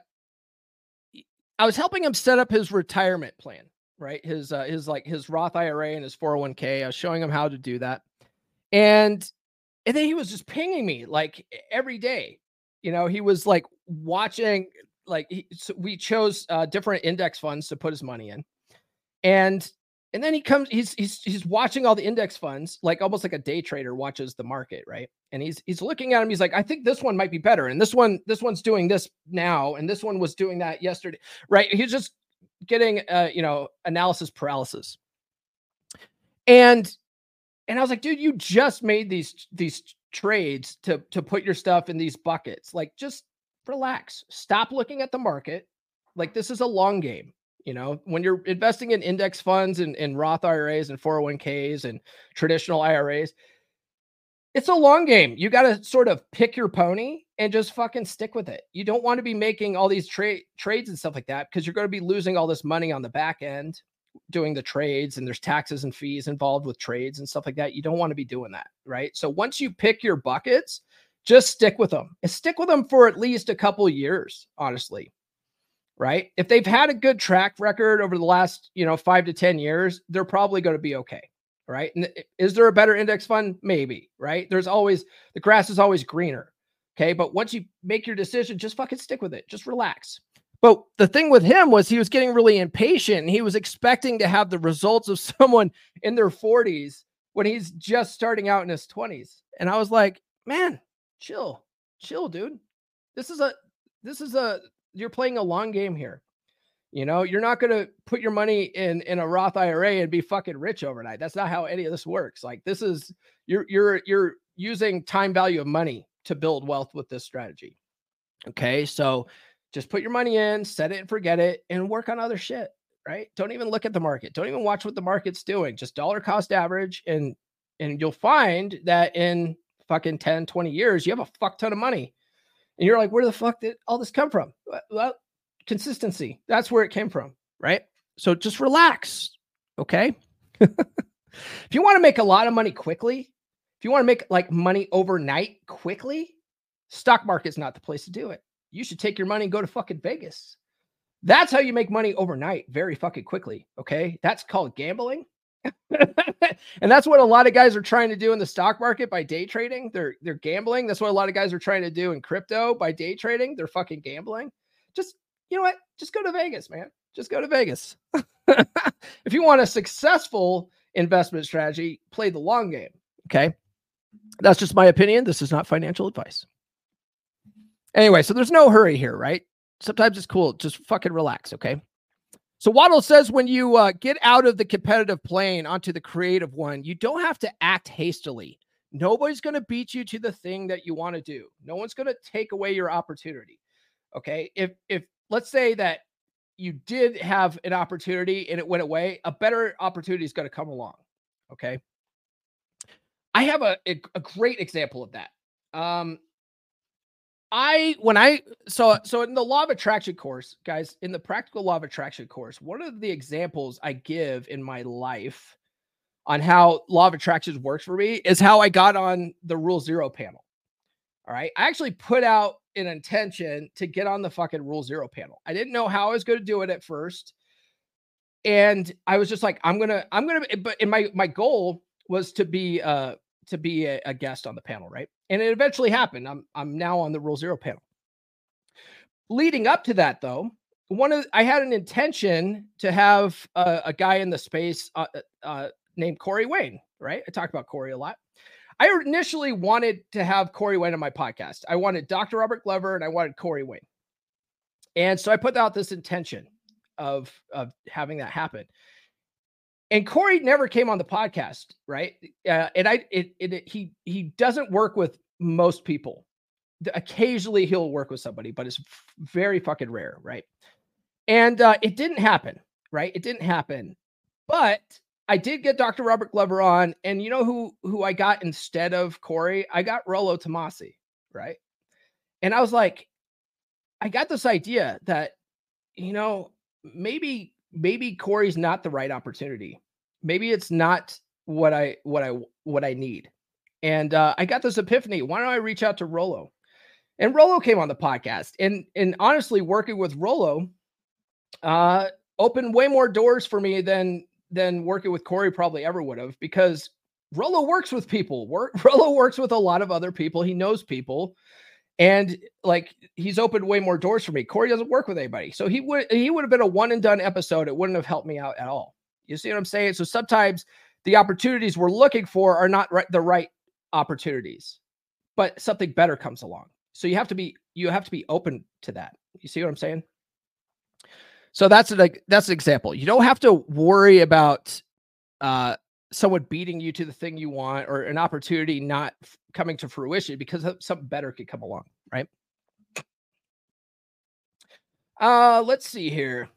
Speaker 1: I was helping him set up his retirement plan, right? His uh his like his Roth IRA and his 401k. I was showing him how to do that. And and then he was just pinging me like every day. You know, he was like watching like he, so we chose uh different index funds to put his money in. And and then he comes, he's he's he's watching all the index funds, like almost like a day trader watches the market, right? And he's he's looking at him. He's like, I think this one might be better, and this one this one's doing this now, and this one was doing that yesterday, right? He's just getting uh, you know analysis paralysis. And and I was like, dude, you just made these these trades to to put your stuff in these buckets. Like, just relax. Stop looking at the market. Like this is a long game. You know, when you're investing in index funds and, and Roth IRAs and 401ks and traditional IRAs, it's a long game. You got to sort of pick your pony and just fucking stick with it. You don't want to be making all these trade trades and stuff like that because you're going to be losing all this money on the back end doing the trades and there's taxes and fees involved with trades and stuff like that. You don't want to be doing that, right? So once you pick your buckets, just stick with them and stick with them for at least a couple years, honestly right? If they've had a good track record over the last, you know, five to 10 years, they're probably going to be okay. Right. And eh, is there a better index fund? Maybe. Right. There's always the grass is always greener. Okay. But once you make your decision, just fucking stick with it. Just relax. But the thing with him was he was getting really impatient. he was expecting to have the results of *laughs* someone in their 40s when he's just starting out in his 20s. And I was like, man, chill, chill, dude. This is a this is a you're playing a long game here. You know, you're not going to put your money in in a Roth IRA and be fucking rich overnight. That's not how any of this works. Like this is you're you're you're using time value of money to build wealth with this strategy. Okay? So just put your money in, set it and forget it and work on other shit, right? Don't even look at the market. Don't even watch what the market's doing. Just dollar cost average and and you'll find that in fucking 10, 20 years you have a fuck ton of money and you're like, where the fuck did all this come from? Well, consistency. That's where it came from, right? So just relax. Okay. *laughs* if you want to make a lot of money quickly, if you want to make like money overnight quickly, stock market's not the place to do it. You should take your money and go to fucking Vegas. That's how you make money overnight very fucking quickly. Okay. That's called gambling. *laughs* and that's what a lot of guys are trying to do in the stock market by day trading. They're they're gambling. That's what a lot of guys are trying to do in crypto by day trading. They're fucking gambling. Just you know what? Just go to Vegas, man. Just go to Vegas. *laughs* if you want a successful investment strategy, play the long game. Okay. That's just my opinion. This is not financial advice. Anyway, so there's no hurry here, right? Sometimes it's cool. Just fucking relax. Okay. So Wattle says when you uh, get out of the competitive plane onto the creative one, you don't have to act hastily. Nobody's going to beat you to the thing that you want to do. No one's going to take away your opportunity. Okay? If if let's say that you did have an opportunity and it went away, a better opportunity is going to come along. Okay? I have a, a, a great example of that. Um, I when I so so in the law of attraction course, guys, in the practical law of attraction course, one of the examples I give in my life on how law of attractions works for me is how I got on the Rule Zero panel. All right. I actually put out an intention to get on the fucking Rule Zero panel. I didn't know how I was going to do it at first. And I was just like, I'm gonna, I'm gonna, but in my my goal was to be uh to be a, a guest on the panel, right? And it eventually happened. I'm I'm now on the Rule Zero panel. Leading up to that, though, one of I had an intention to have a, a guy in the space uh, uh, named Corey Wayne. Right, I talk about Corey a lot. I initially wanted to have Corey Wayne on my podcast. I wanted Dr. Robert Glover and I wanted Corey Wayne, and so I put out this intention of of having that happen. And Corey never came on the podcast, right? Uh, and I, it, it, it, he, he doesn't work with most people. Occasionally he'll work with somebody, but it's very fucking rare, right? And uh, it didn't happen, right? It didn't happen. But I did get Dr. Robert Glover on, and you know who who I got instead of Corey? I got Rollo Tomassi, right? And I was like, I got this idea that, you know, maybe maybe Corey's not the right opportunity. Maybe it's not what I what I what I need. And uh, I got this epiphany. Why don't I reach out to Rollo? And Rollo came on the podcast. And and honestly, working with Rollo uh opened way more doors for me than than working with Corey probably ever would have because Rollo works with people. Work *laughs* Rollo works with a lot of other people. He knows people. And like he's opened way more doors for me. Corey doesn't work with anybody. So he would he would have been a one and done episode. It wouldn't have helped me out at all. You see what I'm saying? So sometimes the opportunities we're looking for are not right, the right opportunities, but something better comes along. So you have to be you have to be open to that. You see what I'm saying? So that's like that's an example. You don't have to worry about uh someone beating you to the thing you want or an opportunity not coming to fruition because something better could come along, right? Uh let's see here.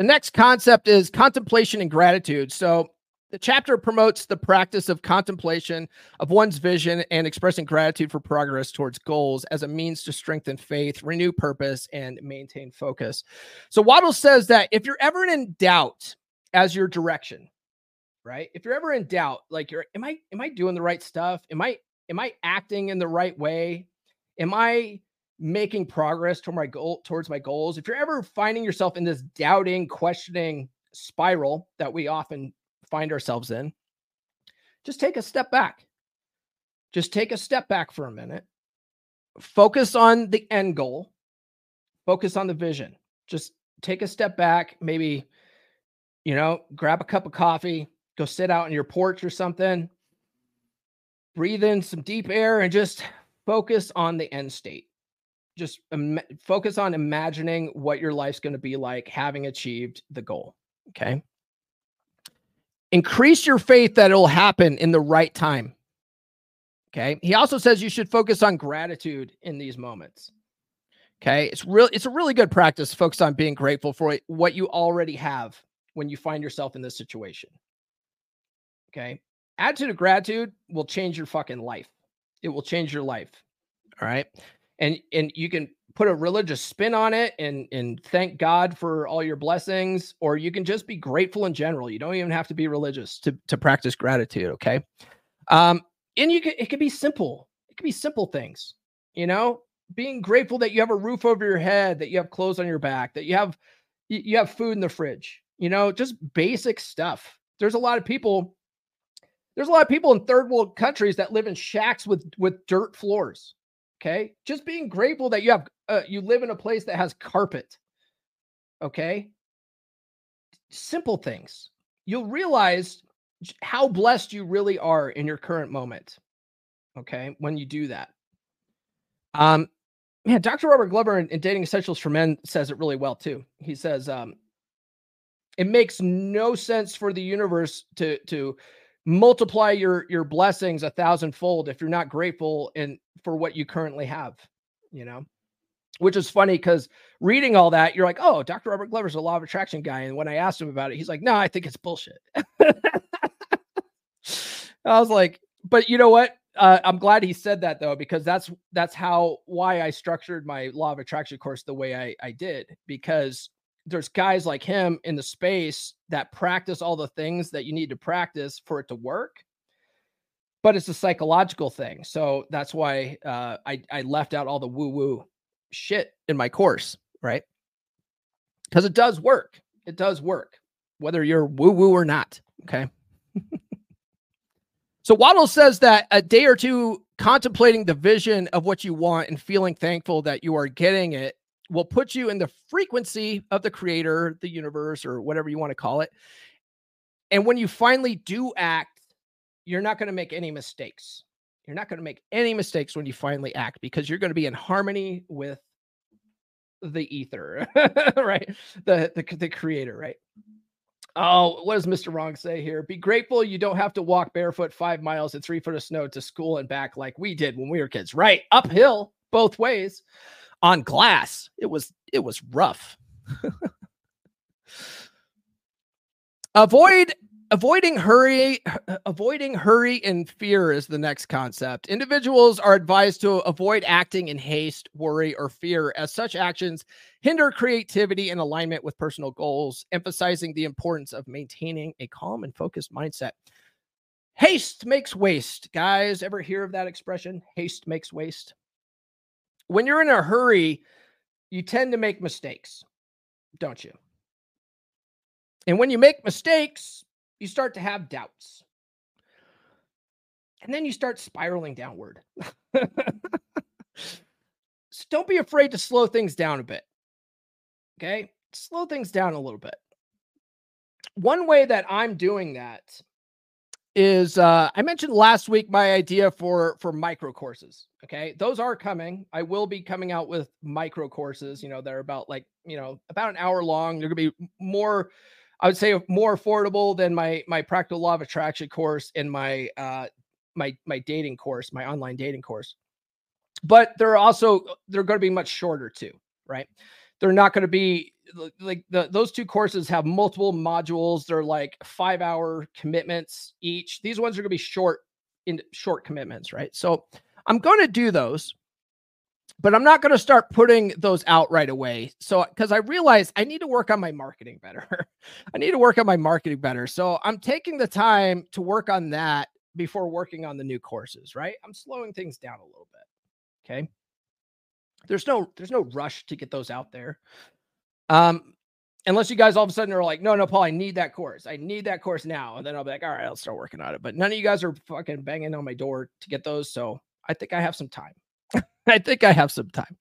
Speaker 1: The next concept is contemplation and gratitude. So the chapter promotes the practice of contemplation of one's vision and expressing gratitude for progress towards goals as a means to strengthen faith, renew purpose, and maintain focus. So Wattle says that if you're ever in doubt as your direction, right? If you're ever in doubt, like you're, am I, am I doing the right stuff? Am I, am I acting in the right way? Am I making progress toward my goal, towards my goals? If you're ever finding yourself in this doubting, questioning spiral that we often find ourselves in, just take a step back. Just take a step back for a minute. Focus on the end goal. Focus on the vision. Just take a step back, maybe, you know, grab a cup of coffee, go sit out on your porch or something, breathe in some deep air, and just focus on the end state. Just Im- focus on imagining what your life's going to be like having achieved the goal. Okay. Increase your faith that it'll happen in the right time. Okay. He also says you should focus on gratitude in these moments. Okay. It's real it's a really good practice focus on being grateful for what you already have when you find yourself in this situation. Okay. Attitude of gratitude will change your fucking life. It will change your life. All right. And and you can put a religious spin on it and and thank God for all your blessings, or you can just be grateful in general. You don't even have to be religious to to practice gratitude. Okay, um, and you can it can be simple. It can be simple things. You know, being grateful that you have a roof over your head, that you have clothes on your back, that you have you have food in the fridge. You know, just basic stuff. There's a lot of people. There's a lot of people in third world countries that live in shacks with with dirt floors. Okay. Just being grateful that you have, uh, you live in a place that has carpet. Okay. Simple things. You'll realize how blessed you really are in your current moment. Okay. When you do that. Um, yeah, Dr. Robert Glover in, in Dating Essentials for Men says it really well too. He says, um, it makes no sense for the universe to to multiply your your blessings a thousandfold if you're not grateful and for what you currently have you know? Which is funny because reading all that you're like oh dr robert glover's a law of attraction guy and when i asked him about it he's like no i think it's bullshit. *laughs* I was like but you know what? Uh, i'm glad he said that though because that's that's how why i structured my law of attraction course the way i i did because there's guys like him in the space that practice all the things that you need to practice for it to work but it's a psychological thing. So that's why uh, I, I left out all the woo woo shit in my course right? Because it does work. It does work whether you're woo woo or not okay? *laughs* So Wattle says that a day or two contemplating the vision of what you want and feeling thankful that you are getting it will put you in the frequency of the creator, the universe, or whatever you want to call it. And when you finally do act, you're not going to make any mistakes. You're not going to make any mistakes when you finally act because you're going to be in harmony with the ether, *laughs* right? The, the the creator, right? Oh, what does Mr. Wrong say here? Be grateful you don't have to walk barefoot five miles in three foot of snow to school and back like we did when we were kids. Right, uphill both ways on glass. It was it was rough. *laughs* Avoid avoiding hurry avoiding hurry and fear is the next concept individuals are advised to avoid acting in haste worry or fear as such actions hinder creativity and alignment with personal goals emphasizing the importance of maintaining a calm and focused mindset haste makes waste guys ever hear of that expression haste makes waste when you're in a hurry, you tend to make mistakes, don't you? And when you make mistakes, you start to have doubts. And then you start spiraling downward. *laughs* so don't be afraid to slow things down a bit. Okay? Slow things down a little bit. One way that I'm doing that is uh, I mentioned last week my idea for for micro courses. Okay, those are coming. I will be coming out with micro courses. You know, they're about like you know about an hour long. They're gonna be more, I would say, more affordable than my my practical law of attraction course and my uh my my dating course, my online dating course. But they're also they're going to be much shorter too, right? They're not going to be like the, those two courses have multiple modules. They're like five hour commitments each. These ones are going to be short in short commitments, right? So I'm going to do those, but I'm not going to start putting those out right away. So because I realize I need to work on my marketing better. *laughs* I need to work on my marketing better. So I'm taking the time to work on that before working on the new courses, right? I'm slowing things down a little bit. Okay. There's no there's no rush to get those out there. Um, unless you guys all of a sudden are like, no, no, Paul, I need that course. I need that course now. And then I'll be like, all right, I'll start working on it. But none of you guys are fucking banging on my door to get those. So I think I have some time. *laughs* I think I have some time.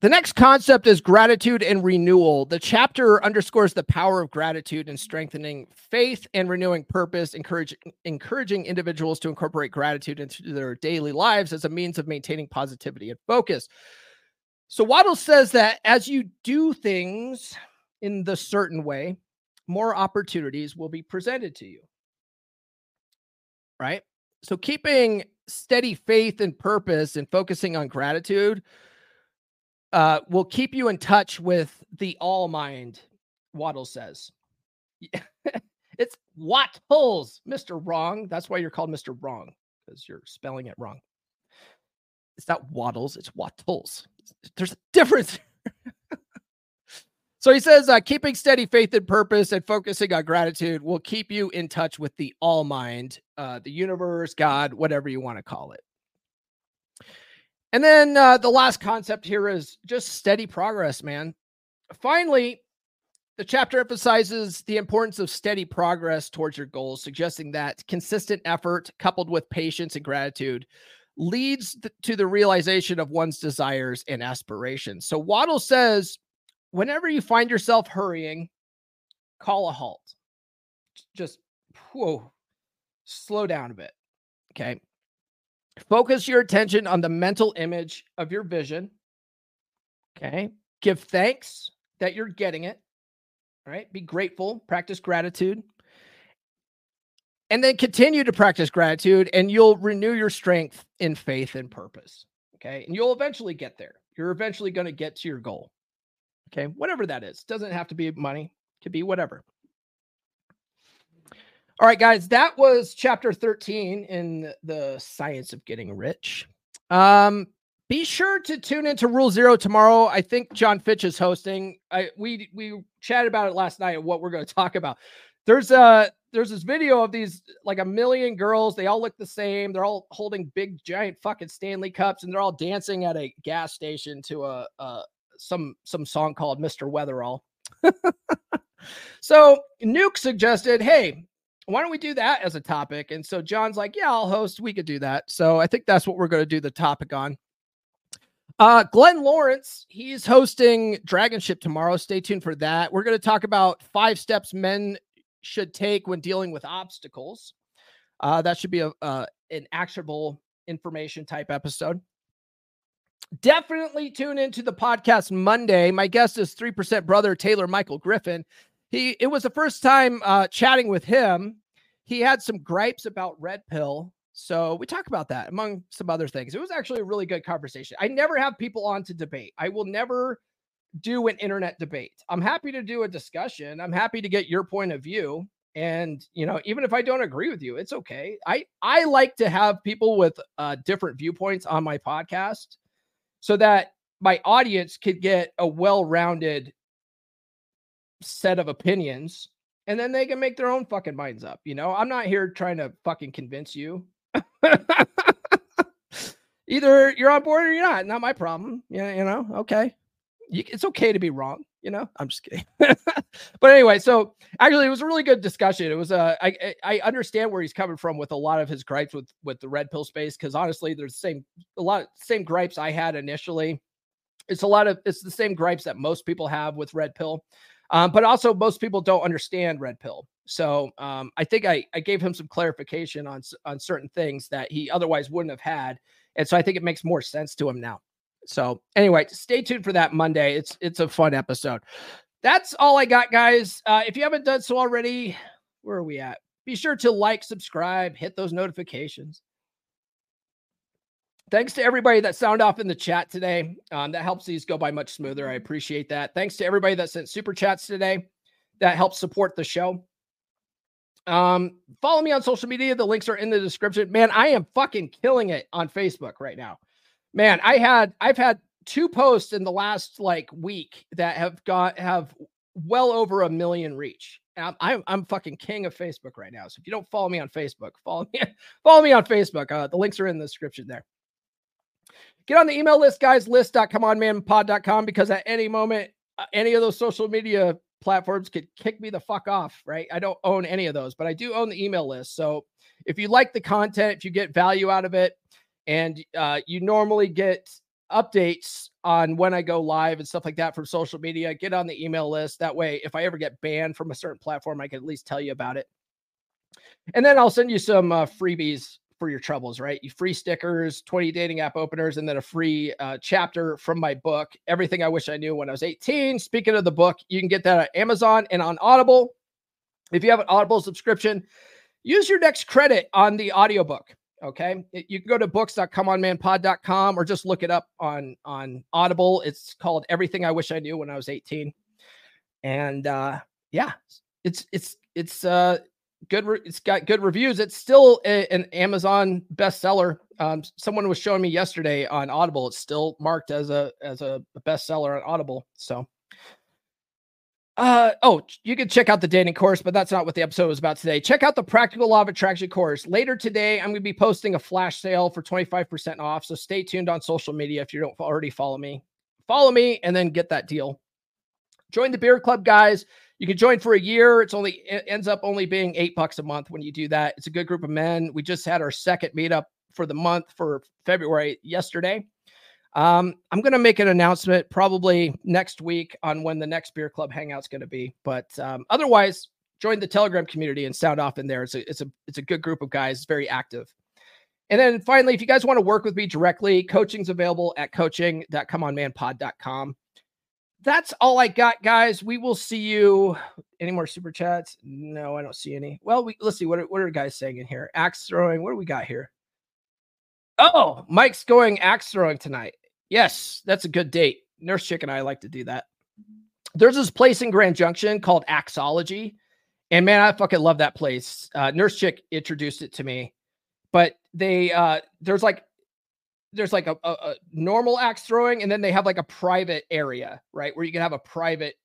Speaker 1: The next concept is gratitude and renewal. The chapter underscores the power of gratitude in strengthening faith and renewing purpose, encourage, encouraging individuals to incorporate gratitude into their daily lives as a means of maintaining positivity and focus. So Wattle says that as you do things in the certain way, more opportunities will be presented to you. Right? So keeping steady faith and purpose and focusing on gratitude uh, will keep you in touch with the all mind, Wattle says. *laughs* it's Wattles, Mr. Wrong. That's why you're called Mr. Wrong, because you're spelling it wrong. It's not Waddles, it's Wattles there's a difference. *laughs* so he says, uh, keeping steady faith and purpose and focusing on gratitude will keep you in touch with the all mind, uh, the universe, God, whatever you want to call it. And then uh, the last concept here is just steady progress, man. Finally, the chapter emphasizes the importance of steady progress towards your goals, suggesting that consistent effort coupled with patience and gratitude leads to the realization of one's desires and aspirations. So Wattle says, whenever you find yourself hurrying, call a halt. Just whoa, slow down a bit. Okay. Focus your attention on the mental image of your vision. Okay. Give thanks that you're getting it. All right. Be grateful. Practice gratitude and then continue to practice gratitude and you'll renew your strength in faith and purpose okay? And you'll eventually get there. You're eventually going to get to your goal okay? Whatever that is. Doesn't have to be money. Could be whatever. All right guys that was chapter 13 in the science of getting rich. Um be sure to tune into Rule Zero tomorrow. I think John Fitch is hosting. I we we chatted about it last night and what we're going to talk about. There's a there's this video of these like a million girls. They all look the same. They're all holding big giant fucking Stanley cups and they're all dancing at a gas station to a, a some some song called Mr. Weatherall. *laughs* so Nuke suggested, hey, why don't we do that as a topic? And so John's like, yeah, I'll host. We could do that. So I think that's what we're going to do the topic on. Uh, Glenn Lawrence, he's hosting Dragon Ship tomorrow. Stay tuned for that. We're going to talk about five steps men should take when dealing with obstacles. Uh, that should be a uh, an actionable information type episode. Definitely tune into the podcast Monday. My guest is 3% brother Taylor Michael Griffin. He it was the first time uh, chatting with him. He had some gripes about red pill so we talk about that among some other things. It was actually a really good conversation. I never have people on to debate. I will never do an internet debate. I'm happy to do a discussion. I'm happy to get your point of view. And you know, even if I don't agree with you, it's okay. I I like to have people with uh, different viewpoints on my podcast, so that my audience could get a well-rounded set of opinions, and then they can make their own fucking minds up. You know, I'm not here trying to fucking convince you. *laughs* Either you're on board or you're not. Not my problem. Yeah, you know. Okay, it's okay to be wrong. You know. I'm just kidding. *laughs* but anyway, so actually, it was a really good discussion. It was. Uh, I I understand where he's coming from with a lot of his gripes with with the red pill space because honestly, there's the same a lot same gripes I had initially. It's a lot of it's the same gripes that most people have with red pill. Um, but also most people don't understand red pill. So um, I think I, I gave him some clarification on on certain things that he otherwise wouldn't have had, and so I think it makes more sense to him now. So anyway, stay tuned for that Monday. It's it's a fun episode. That's all I got, guys. Uh, if you haven't done so already, where are we at? Be sure to like, subscribe, hit those notifications. Thanks to everybody that sound off in the chat today. Um, that helps these go by much smoother. I appreciate that. Thanks to everybody that sent super chats today. That helps support the show. Um, follow me on social media. The links are in the description. Man, I am fucking killing it on Facebook right now. Man, I had I've had two posts in the last like week that have got have well over a million reach. I'm, I'm, I'm fucking king of Facebook right now. So if you don't follow me on Facebook, follow me *laughs* follow me on Facebook. Uh, the links are in the description there. Get on the email list, guys. List.comeonmanpod.com because at any moment, uh, any of those social media platforms could kick me the fuck off, right? I don't own any of those, but I do own the email list. So if you like the content, if you get value out of it, and uh, you normally get updates on when I go live and stuff like that from social media, get on the email list. That way, if I ever get banned from a certain platform, I can at least tell you about it. And then I'll send you some uh, freebies for your troubles, right? You free stickers, 20 dating app openers, and then a free uh, chapter from my book, Everything I Wish I Knew When I Was 18. Speaking of the book, you can get that at Amazon and on Audible. If you have an Audible subscription, use your next credit on the audiobook. Okay. You can go to books.comeonmanpod.com or just look it up on, on Audible. It's called Everything I Wish I Knew When I Was 18. And uh yeah, it's it's it's uh good. Re- it's got good reviews. It's still a, an Amazon bestseller. Um, someone was showing me yesterday on Audible. It's still marked as a as a bestseller on Audible. So, uh, oh, you can check out the dating course, but that's not what the episode was about today. Check out the Practical Law of Attraction course. Later today, I'm going to be posting a flash sale for 25% off. So stay tuned on social media if you don't already follow me. Follow me and then get that deal. Join the beer club, guys. You can join for a year. It's only it ends up only being eight bucks a month when you do that. It's a good group of men. We just had our second meetup for the month for February yesterday. Um, I'm going to make an announcement probably next week on when the next beer club hangout's going to be. But um, otherwise, join the Telegram community and sound off in there. It's a it's a it's a good group of guys. It's very active. And then finally, if you guys want to work with me directly, coaching's available at coaching.comeonmanpod.com that's all I got, guys. We will see you. Any more super chats? No, I don't see any. Well, we let's see what are, what are guys saying in here. Axe throwing. What do we got here? Oh, Mike's going axe throwing tonight. Yes, that's a good date. Nurse Chick and I like to do that. There's this place in Grand Junction called Axology, and man, I fucking love that place. Uh, Nurse Chick introduced it to me, but they uh, there's like there's like a, a, a normal axe throwing, and then they have like a private area, right, where you can have a private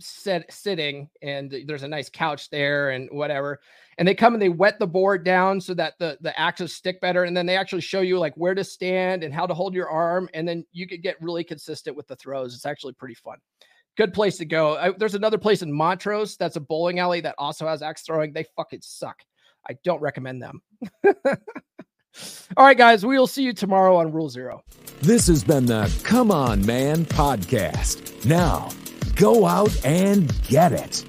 Speaker 1: sitting, and there's a nice couch there and whatever. And they come and they wet the board down so that the the axes stick better, and then they actually show you like where to stand and how to hold your arm, and then you could get really consistent with the throws. It's actually pretty fun. Good place to go. I, there's another place in Montrose that's a bowling alley that also has axe throwing. They fucking suck. I don't recommend them. *laughs* All right, guys, we will see you tomorrow on Rule Zero.
Speaker 2: This has been the Come On Man podcast. Now, Go out and get it.